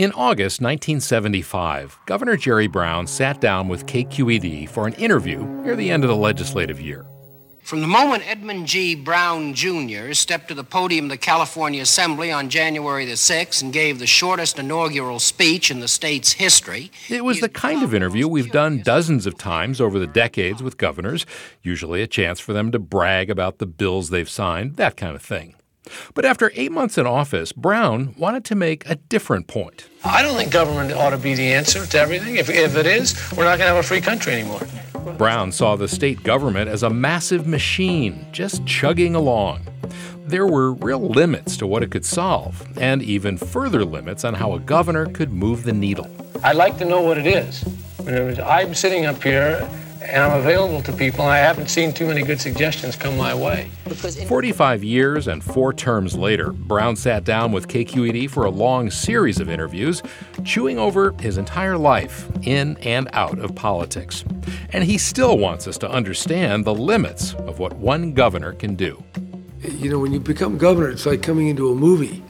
In August 1975, Governor Jerry Brown sat down with KQED for an interview near the end of the legislative year. From the moment Edmund G. Brown Jr. stepped to the podium of the California Assembly on January the 6th and gave the shortest inaugural speech in the state's history. It was the kind of interview we've done dozens of times over the decades with governors, usually a chance for them to brag about the bills they've signed, that kind of thing. But after eight months in office, Brown wanted to make a different point. I don't think government ought to be the answer to everything. If, if it is, we're not going to have a free country anymore. Brown saw the state government as a massive machine, just chugging along. There were real limits to what it could solve, and even further limits on how a governor could move the needle. I'd like to know what it is. I'm sitting up here and I'm available to people. I haven't seen too many good suggestions come my way. 45 years and four terms later, Brown sat down with KQED for a long series of interviews, chewing over his entire life in and out of politics. And he still wants us to understand the limits of what one governor can do. You know, when you become governor, it's like coming into a movie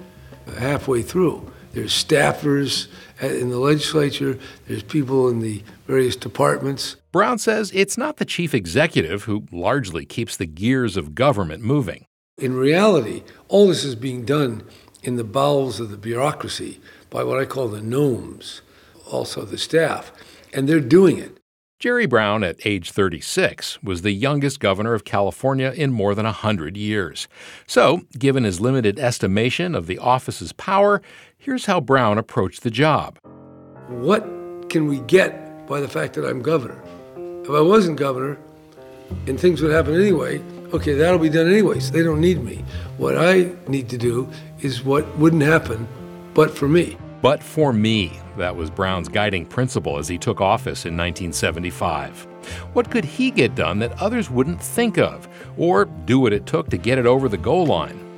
halfway through. There's staffers in the legislature, there's people in the various departments. Brown says it's not the chief executive who largely keeps the gears of government moving. In reality, all this is being done in the bowels of the bureaucracy by what I call the gnomes, also the staff, and they're doing it. Jerry Brown, at age 36, was the youngest governor of California in more than a 100 years. So, given his limited estimation of the office's power, here's how Brown approached the job. What can we get by the fact that I'm governor? If I wasn't governor and things would happen anyway, okay, that'll be done anyways. They don't need me. What I need to do is what wouldn't happen but for me. But for me, that was Brown's guiding principle as he took office in 1975. What could he get done that others wouldn't think of, or do what it took to get it over the goal line?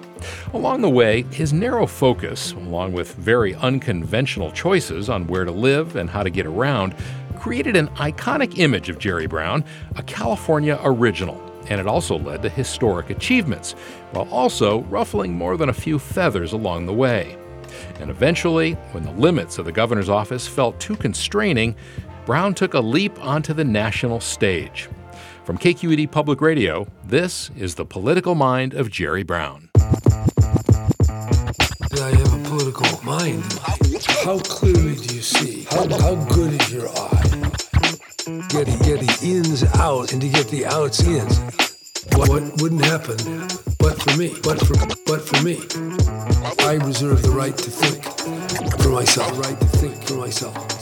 Along the way, his narrow focus, along with very unconventional choices on where to live and how to get around, created an iconic image of Jerry Brown, a California original, and it also led to historic achievements, while also ruffling more than a few feathers along the way. And eventually, when the limits of the governor's office felt too constraining, Brown took a leap onto the national stage. From KQED Public Radio, this is the political mind of Jerry Brown. I have a political mind. How clearly do you see? How, how good is your eye? Get, get the ins out and to get the outs in. What, what wouldn't happen but for me? But for, but for me. I reserve the right to think for myself. The Right to think for myself.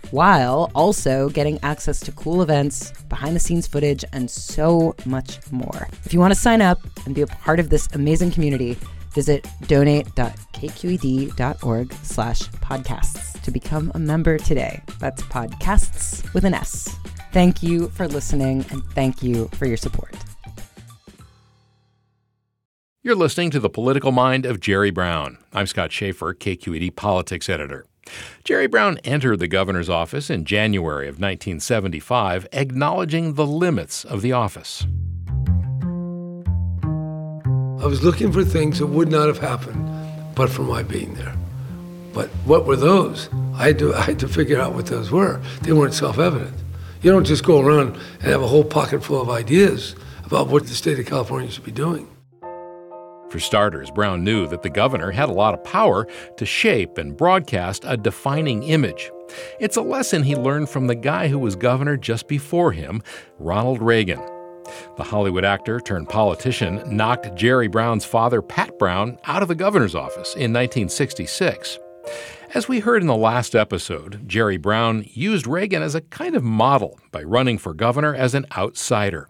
while also getting access to cool events, behind the scenes footage, and so much more. If you want to sign up and be a part of this amazing community, visit donate.kqed.org slash podcasts to become a member today. That's podcasts with an S. Thank you for listening and thank you for your support. You're listening to The Political Mind of Jerry Brown. I'm Scott Shafer, KQED Politics Editor. Jerry Brown entered the governor's office in January of 1975, acknowledging the limits of the office. I was looking for things that would not have happened but for my being there. But what were those? I had to, I had to figure out what those were. They weren't self evident. You don't just go around and have a whole pocket full of ideas about what the state of California should be doing. For starters, Brown knew that the governor had a lot of power to shape and broadcast a defining image. It's a lesson he learned from the guy who was governor just before him, Ronald Reagan. The Hollywood actor turned politician knocked Jerry Brown's father, Pat Brown, out of the governor's office in 1966. As we heard in the last episode, Jerry Brown used Reagan as a kind of model by running for governor as an outsider.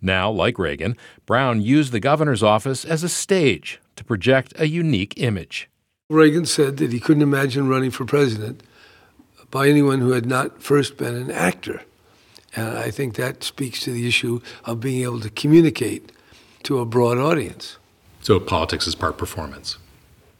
Now, like Reagan, Brown used the governor's office as a stage to project a unique image. Reagan said that he couldn't imagine running for president by anyone who had not first been an actor. And I think that speaks to the issue of being able to communicate to a broad audience. So politics is part performance.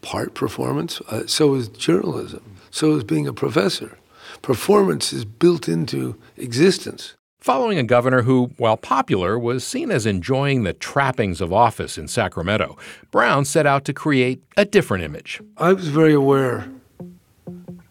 Part performance. Uh, so is journalism. So is being a professor. Performance is built into existence. Following a governor who, while popular, was seen as enjoying the trappings of office in Sacramento, Brown set out to create a different image. I was very aware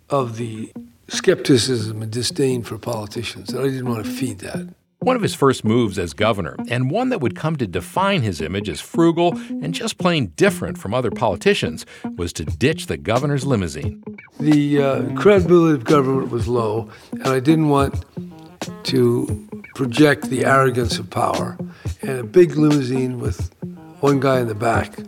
of the skepticism and disdain for politicians, and I didn't want to feed that. One of his first moves as governor, and one that would come to define his image as frugal and just plain different from other politicians, was to ditch the governor's limousine. The uh, credibility of government was low, and I didn't want to project the arrogance of power. And a big limousine with one guy in the back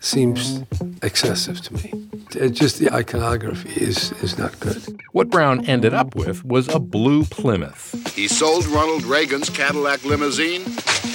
seems excessive to me. It just the iconography is, is not good. What Brown ended up with was a blue Plymouth. He sold Ronald Reagan's Cadillac limousine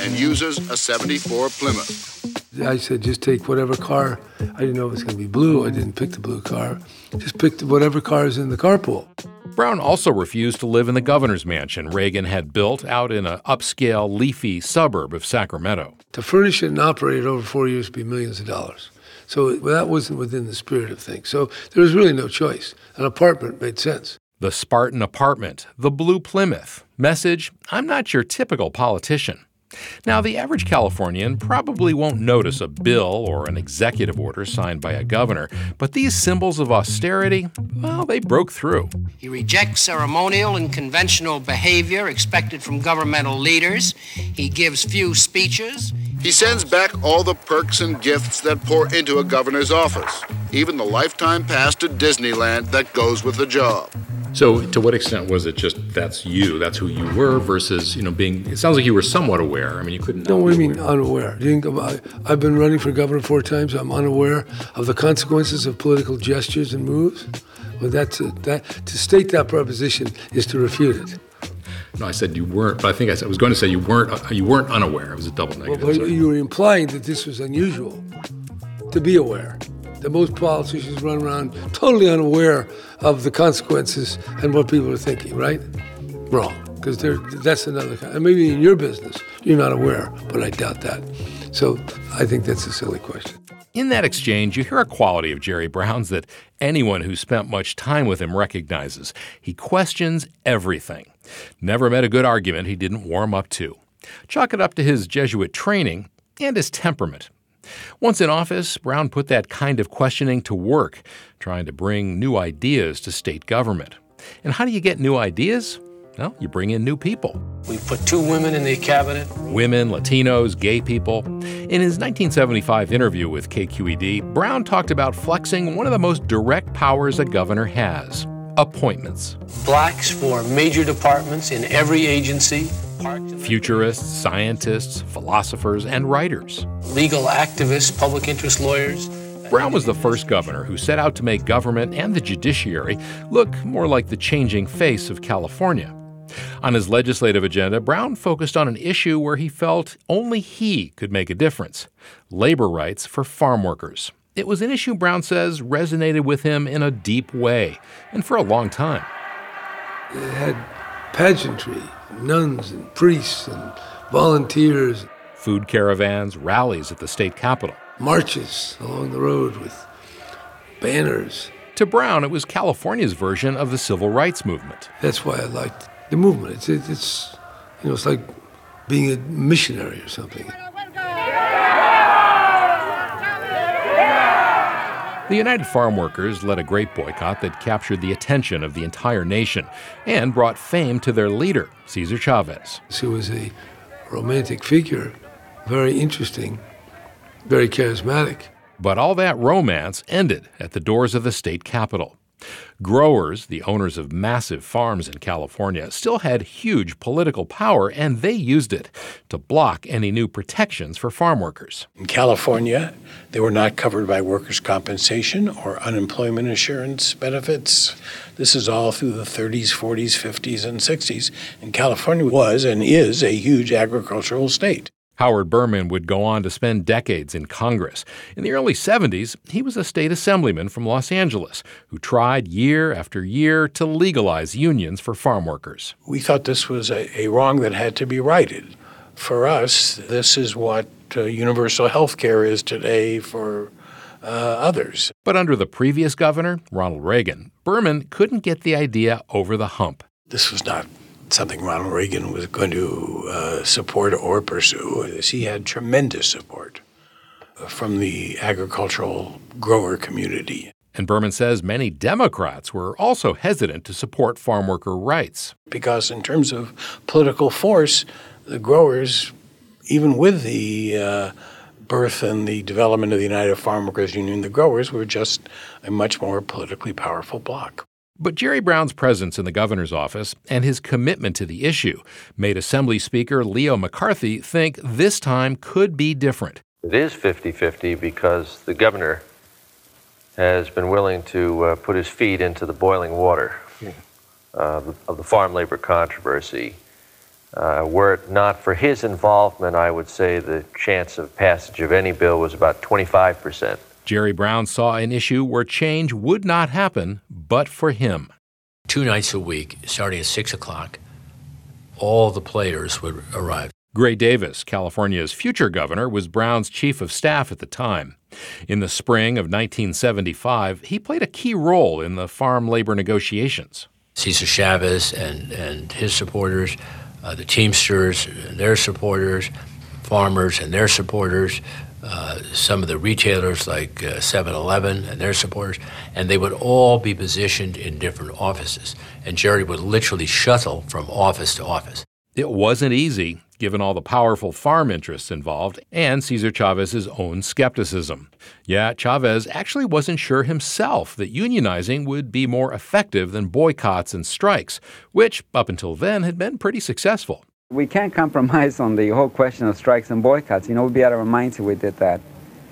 and uses a 74 Plymouth. I said, just take whatever car. I didn't know it was going to be blue. I didn't pick the blue car. Just pick whatever car is in the carpool. Brown also refused to live in the governor's mansion Reagan had built out in an upscale, leafy suburb of Sacramento. To furnish it and operate it over four years would be millions of dollars. So that wasn't within the spirit of things. So there was really no choice. An apartment made sense. The Spartan apartment, the blue Plymouth. Message I'm not your typical politician. Now, the average Californian probably won't notice a bill or an executive order signed by a governor, but these symbols of austerity, well, they broke through. He rejects ceremonial and conventional behavior expected from governmental leaders. He gives few speeches. He sends back all the perks and gifts that pour into a governor's office, even the lifetime pass to Disneyland that goes with the job. So, to what extent was it just that's you, that's who you were, versus you know being? It sounds like you were somewhat aware. I mean, you couldn't. No, what do you mean unaware? You think I've been running for governor four times. I'm unaware of the consequences of political gestures and moves. Well, that's a, that to state that proposition is to refute it. No, I said you weren't. But I think I, said, I was going to say you weren't. Uh, you weren't unaware. It was a double negative. Well, you were implying that this was unusual to be aware that most politicians run around totally unaware of the consequences and what people are thinking, right? Wrong, because that's another kind. And maybe in your business, you're not aware, but I doubt that. So I think that's a silly question. In that exchange, you hear a quality of Jerry Brown's that anyone who spent much time with him recognizes. He questions everything. Never met a good argument he didn't warm up to. Chalk it up to his Jesuit training and his temperament. Once in office, Brown put that kind of questioning to work, trying to bring new ideas to state government. And how do you get new ideas? Well, you bring in new people. We put two women in the cabinet. Women, Latinos, gay people. In his 1975 interview with KQED, Brown talked about flexing one of the most direct powers a governor has appointments. Blacks for major departments in every agency. Futurists, scientists, philosophers, and writers. Legal activists, public interest lawyers. Brown was the first governor who set out to make government and the judiciary look more like the changing face of California. On his legislative agenda, Brown focused on an issue where he felt only he could make a difference labor rights for farm workers. It was an issue Brown says resonated with him in a deep way, and for a long time. It had pageantry, nuns and priests and volunteers, food caravans, rallies at the state capitol, marches along the road with banners. To Brown, it was California's version of the civil rights movement. That's why I liked the movement. It's, it's you know, it's like being a missionary or something. The United Farm Workers led a great boycott that captured the attention of the entire nation and brought fame to their leader, Cesar Chavez. He was a romantic figure, very interesting, very charismatic. But all that romance ended at the doors of the state capitol. Growers, the owners of massive farms in California, still had huge political power, and they used it to block any new protections for farm workers. In California, they were not covered by workers' compensation or unemployment insurance benefits. This is all through the 30s, 40s, 50s, and 60s. And California was and is a huge agricultural state. Howard Berman would go on to spend decades in Congress. In the early 70s, he was a state assemblyman from Los Angeles who tried year after year to legalize unions for farm workers. We thought this was a, a wrong that had to be righted. For us, this is what uh, universal health care is today for uh, others. But under the previous governor, Ronald Reagan, Berman couldn't get the idea over the hump. This was not something Ronald Reagan was going to uh, support or pursue. He had tremendous support from the agricultural grower community. And Berman says many Democrats were also hesitant to support farm worker rights. Because, in terms of political force, the growers, even with the uh, birth and the development of the United Farm Workers Union, the growers were just a much more politically powerful bloc. But Jerry Brown's presence in the governor's office and his commitment to the issue made Assembly Speaker Leo McCarthy think this time could be different. It is 50 50 because the governor has been willing to uh, put his feet into the boiling water uh, of the farm labor controversy. Uh, were it not for his involvement, I would say the chance of passage of any bill was about 25 percent. Jerry Brown saw an issue where change would not happen but for him. Two nights a week, starting at 6 o'clock, all the players would arrive. Gray Davis, California's future governor, was Brown's chief of staff at the time. In the spring of 1975, he played a key role in the farm labor negotiations. Cesar Chavez and, and his supporters, uh, the Teamsters and their supporters, farmers and their supporters, uh, some of the retailers like uh, 7 Eleven and their supporters, and they would all be positioned in different offices. And Jerry would literally shuttle from office to office. It wasn't easy, given all the powerful farm interests involved and Cesar Chavez's own skepticism. Yeah, Chavez actually wasn't sure himself that unionizing would be more effective than boycotts and strikes, which, up until then, had been pretty successful. We can't compromise on the whole question of strikes and boycotts. You know, we'd be out of our minds if we did that.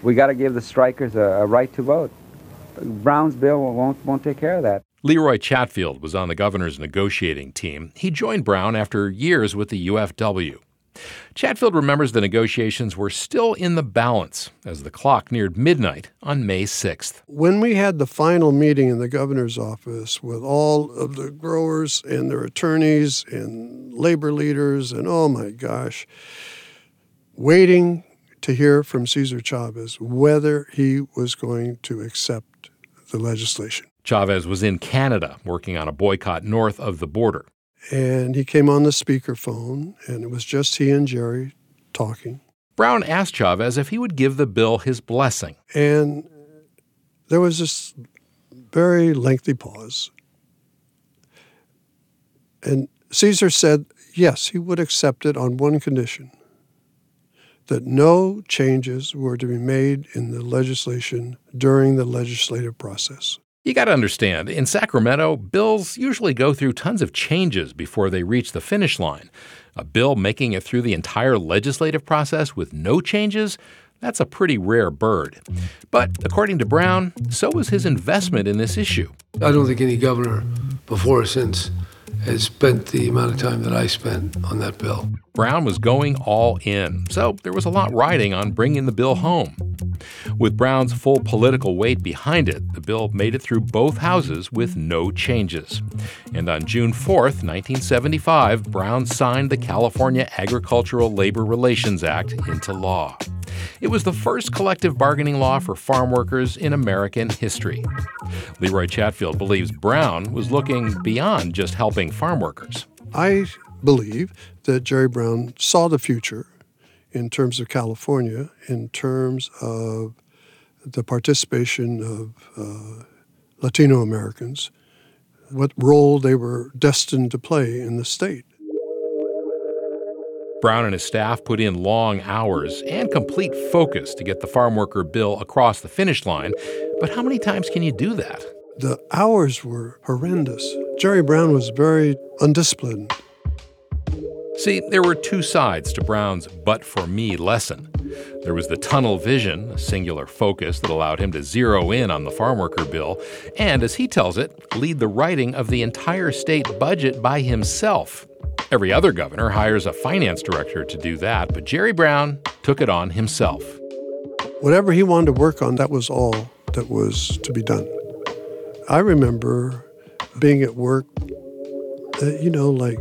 We got to give the strikers a, a, right to vote. Brown's bill won't, won't take care of that. Leroy Chatfield was on the governor's negotiating team. He joined Brown after years with the UFW. Chatfield remembers the negotiations were still in the balance as the clock neared midnight on May 6th. When we had the final meeting in the governor's office with all of the growers and their attorneys and labor leaders, and oh my gosh, waiting to hear from Cesar Chavez whether he was going to accept the legislation. Chavez was in Canada working on a boycott north of the border. And he came on the speakerphone, and it was just he and Jerry talking. Brown asked Chavez if he would give the bill his blessing. And there was this very lengthy pause. And Cesar said yes, he would accept it on one condition that no changes were to be made in the legislation during the legislative process. You got to understand, in Sacramento, bills usually go through tons of changes before they reach the finish line. A bill making it through the entire legislative process with no changes, that's a pretty rare bird. But according to Brown, so was his investment in this issue. I don't think any governor before or since has spent the amount of time that I spent on that bill. Brown was going all in, so there was a lot riding on bringing the bill home. With Brown's full political weight behind it, the bill made it through both houses with no changes. And on June 4, 1975, Brown signed the California Agricultural Labor Relations Act into law. It was the first collective bargaining law for farm workers in American history. Leroy Chatfield believes Brown was looking beyond just helping farm workers. I believe that Jerry Brown saw the future in terms of California, in terms of the participation of uh, Latino Americans, what role they were destined to play in the state. Brown and his staff put in long hours and complete focus to get the farm worker bill across the finish line. But how many times can you do that? The hours were horrendous. Jerry Brown was very undisciplined. See, there were two sides to Brown's but for me lesson. There was the tunnel vision, a singular focus that allowed him to zero in on the farm worker bill, and as he tells it, lead the writing of the entire state budget by himself. Every other governor hires a finance director to do that, but Jerry Brown took it on himself. Whatever he wanted to work on, that was all that was to be done. I remember being at work, uh, you know, like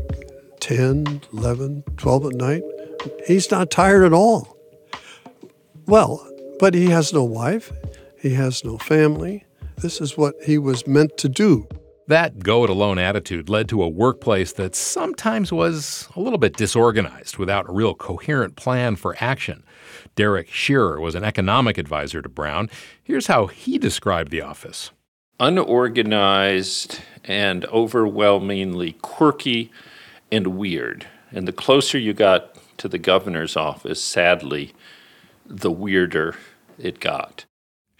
10, 11, 12 at night. He's not tired at all. Well, but he has no wife, he has no family. This is what he was meant to do. That go it alone attitude led to a workplace that sometimes was a little bit disorganized without a real coherent plan for action. Derek Shearer was an economic advisor to Brown. Here's how he described the office unorganized and overwhelmingly quirky and weird. And the closer you got to the governor's office, sadly, the weirder it got.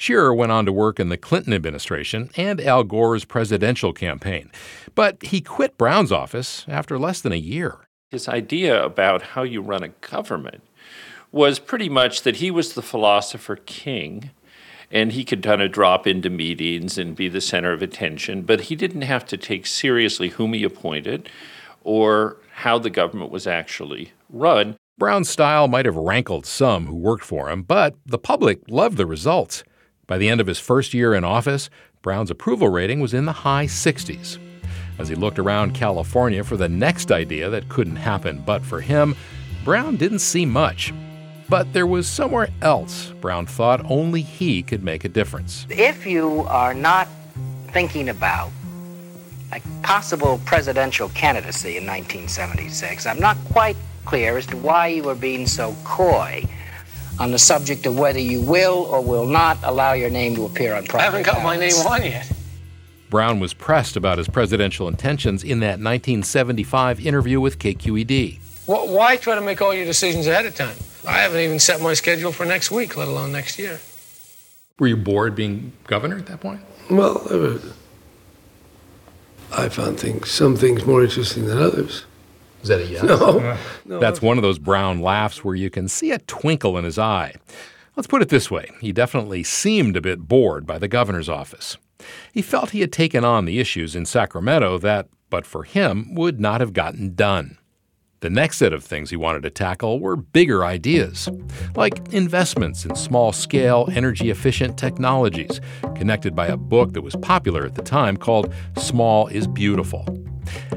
Shearer went on to work in the Clinton administration and Al Gore's presidential campaign, but he quit Brown's office after less than a year. His idea about how you run a government was pretty much that he was the philosopher king and he could kind of drop into meetings and be the center of attention, but he didn't have to take seriously whom he appointed or how the government was actually run. Brown's style might have rankled some who worked for him, but the public loved the results. By the end of his first year in office, Brown's approval rating was in the high 60s. As he looked around California for the next idea that couldn't happen but for him, Brown didn't see much. But there was somewhere else Brown thought only he could make a difference. If you are not thinking about a possible presidential candidacy in 1976, I'm not quite clear as to why you were being so coy on the subject of whether you will or will not allow your name to appear on private I haven't got ballots. my name on yet. Brown was pressed about his presidential intentions in that 1975 interview with KQED. Wh- Why try to make all your decisions ahead of time? I haven't even set my schedule for next week, let alone next year. Were you bored being governor at that point? Well, I found things, some things more interesting than others. Is that a yes? No. no. That's one of those Brown laughs where you can see a twinkle in his eye. Let's put it this way he definitely seemed a bit bored by the governor's office. He felt he had taken on the issues in Sacramento that, but for him, would not have gotten done. The next set of things he wanted to tackle were bigger ideas, like investments in small scale, energy efficient technologies, connected by a book that was popular at the time called Small is Beautiful.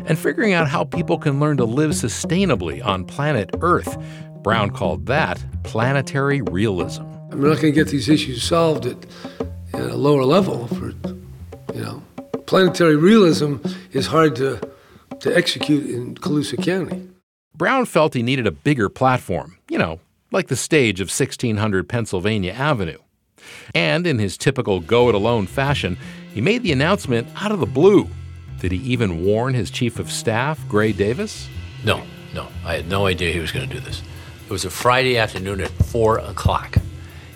And figuring out how people can learn to live sustainably on planet Earth. Brown called that planetary realism. I'm not going to get these issues solved at, at a lower level. For you know, planetary realism is hard to to execute in Colusa County. Brown felt he needed a bigger platform, you know, like the stage of 1600 Pennsylvania Avenue. And in his typical go it alone fashion, he made the announcement out of the blue. Did he even warn his chief of staff, Gray Davis? No, no. I had no idea he was going to do this. It was a Friday afternoon at 4 o'clock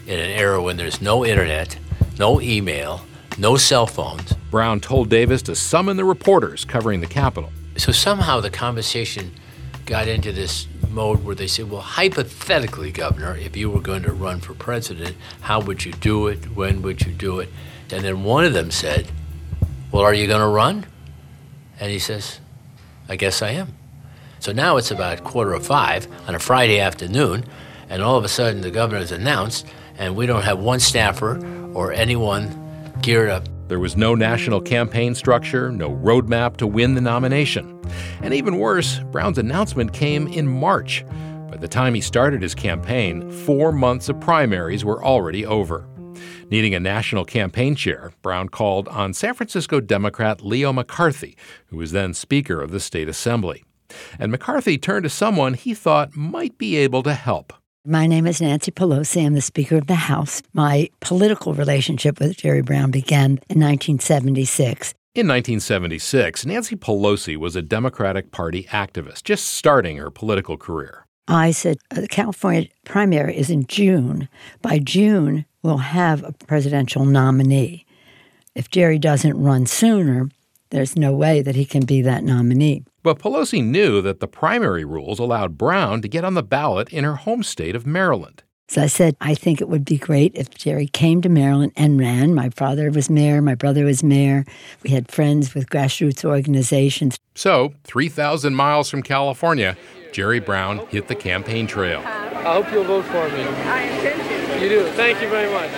in an era when there's no internet, no email, no cell phones. Brown told Davis to summon the reporters covering the Capitol. So somehow the conversation got into this mode where they said, well, hypothetically, Governor, if you were going to run for president, how would you do it? When would you do it? And then one of them said, well, are you going to run? And he says, I guess I am. So now it's about quarter of five on a Friday afternoon, and all of a sudden the governor has announced, and we don't have one staffer or anyone geared up. There was no national campaign structure, no roadmap to win the nomination. And even worse, Brown's announcement came in March. By the time he started his campaign, four months of primaries were already over. Needing a national campaign chair, Brown called on San Francisco Democrat Leo McCarthy, who was then Speaker of the State Assembly. And McCarthy turned to someone he thought might be able to help. My name is Nancy Pelosi. I'm the Speaker of the House. My political relationship with Jerry Brown began in 1976. In 1976, Nancy Pelosi was a Democratic Party activist, just starting her political career. I said, uh, the California primary is in June. By June, we'll have a presidential nominee. If Jerry doesn't run sooner, there's no way that he can be that nominee. But Pelosi knew that the primary rules allowed Brown to get on the ballot in her home state of Maryland. So I said, I think it would be great if Jerry came to Maryland and ran. My father was mayor, my brother was mayor. We had friends with grassroots organizations. So, 3,000 miles from California, Jerry Brown hit the campaign trail. I hope you'll vote for me. I intend to. You do. Thank you very much.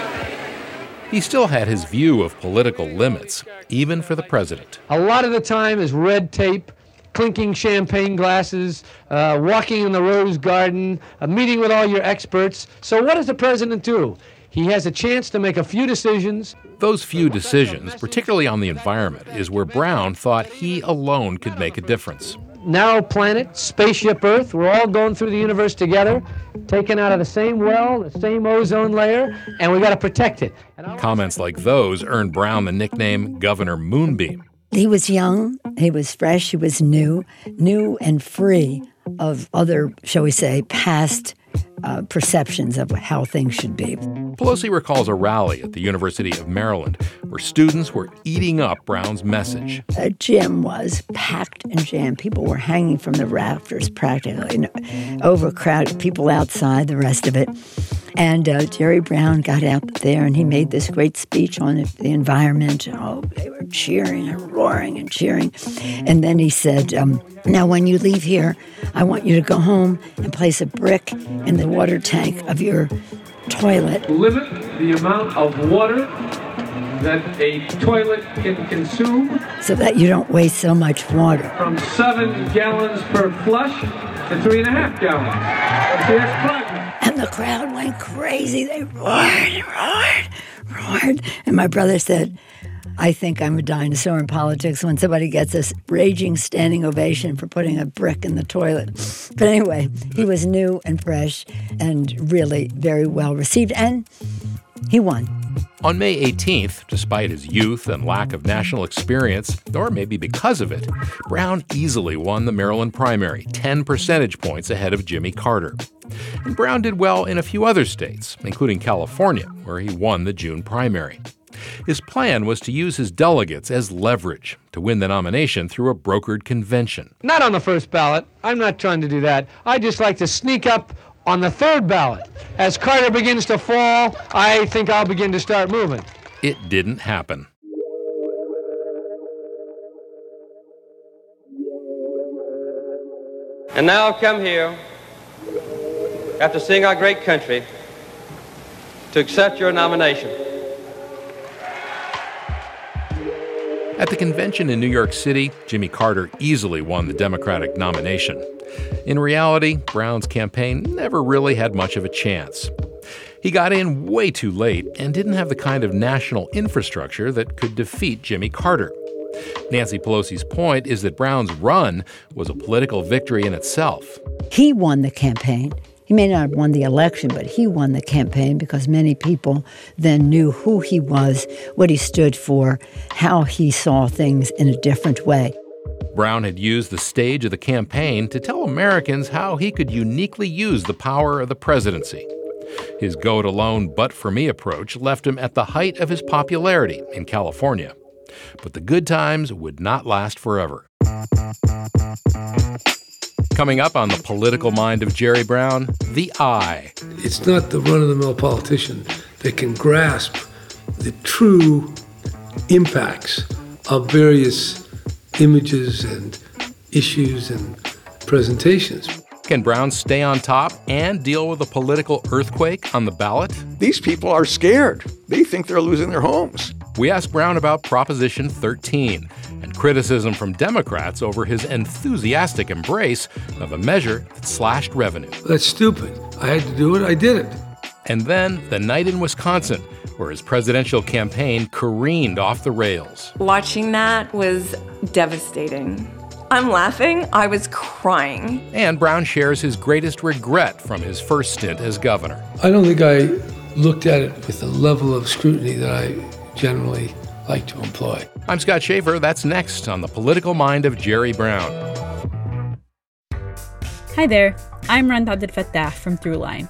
He still had his view of political limits, even for the president. A lot of the time is red tape clinking champagne glasses, uh, walking in the rose garden, a meeting with all your experts. So, what does the president do? He has a chance to make a few decisions. Those few decisions, particularly on the environment, is where Brown thought he alone could make a difference. Now, planet, spaceship Earth, we're all going through the universe together, taken out of the same well, the same ozone layer, and we got to protect it. Comments like those earned Brown the nickname Governor Moonbeam. He was young, he was fresh, he was new, new and free of other, shall we say, past uh, perceptions of how things should be. Pelosi recalls a rally at the University of Maryland where students were eating up Brown's message. The gym was packed and jammed. People were hanging from the rafters practically, overcrowded, people outside, the rest of it. And uh, Jerry Brown got out there and he made this great speech on the environment. Oh, they were cheering and roaring and cheering. And then he said, um, Now, when you leave here, I want you to go home and place a brick in the water tank of your toilet. Limit the amount of water that a toilet can consume so that you don't waste so much water. From seven gallons per flush to three and a half gallons. See, that's. The crowd went crazy. They roared, roared, roared. And my brother said, I think I'm a dinosaur in politics when somebody gets a raging standing ovation for putting a brick in the toilet. But anyway, he was new and fresh and really very well received, and he won. On May 18th, despite his youth and lack of national experience, or maybe because of it, Brown easily won the Maryland primary, 10 percentage points ahead of Jimmy Carter. And Brown did well in a few other states, including California, where he won the June primary. His plan was to use his delegates as leverage to win the nomination through a brokered convention. Not on the first ballot. I'm not trying to do that. I just like to sneak up on the third ballot. As Carter begins to fall, I think I'll begin to start moving. It didn't happen. And now I've come here, after seeing our great country, to accept your nomination. At the convention in New York City, Jimmy Carter easily won the Democratic nomination. In reality, Brown's campaign never really had much of a chance. He got in way too late and didn't have the kind of national infrastructure that could defeat Jimmy Carter. Nancy Pelosi's point is that Brown's run was a political victory in itself. He won the campaign. He may not have won the election, but he won the campaign because many people then knew who he was, what he stood for, how he saw things in a different way. Brown had used the stage of the campaign to tell Americans how he could uniquely use the power of the presidency. His go it alone, but for me approach left him at the height of his popularity in California. But the good times would not last forever. Coming up on the political mind of Jerry Brown, the eye. It's not the run of the mill politician that can grasp the true impacts of various images and issues and presentations. Can Brown stay on top and deal with a political earthquake on the ballot? These people are scared. They think they're losing their homes. We asked Brown about Proposition 13 and criticism from Democrats over his enthusiastic embrace of a measure that slashed revenue. That's stupid. I had to do it, I did it. And then the night in Wisconsin, where his presidential campaign careened off the rails. Watching that was devastating. I'm laughing, I was crying. And Brown shares his greatest regret from his first stint as governor. I don't think I looked at it with the level of scrutiny that I generally like to employ. I'm Scott Shafer. That's next on the political mind of Jerry Brown. Hi there. I'm Rund Abdelfatah from Throughline.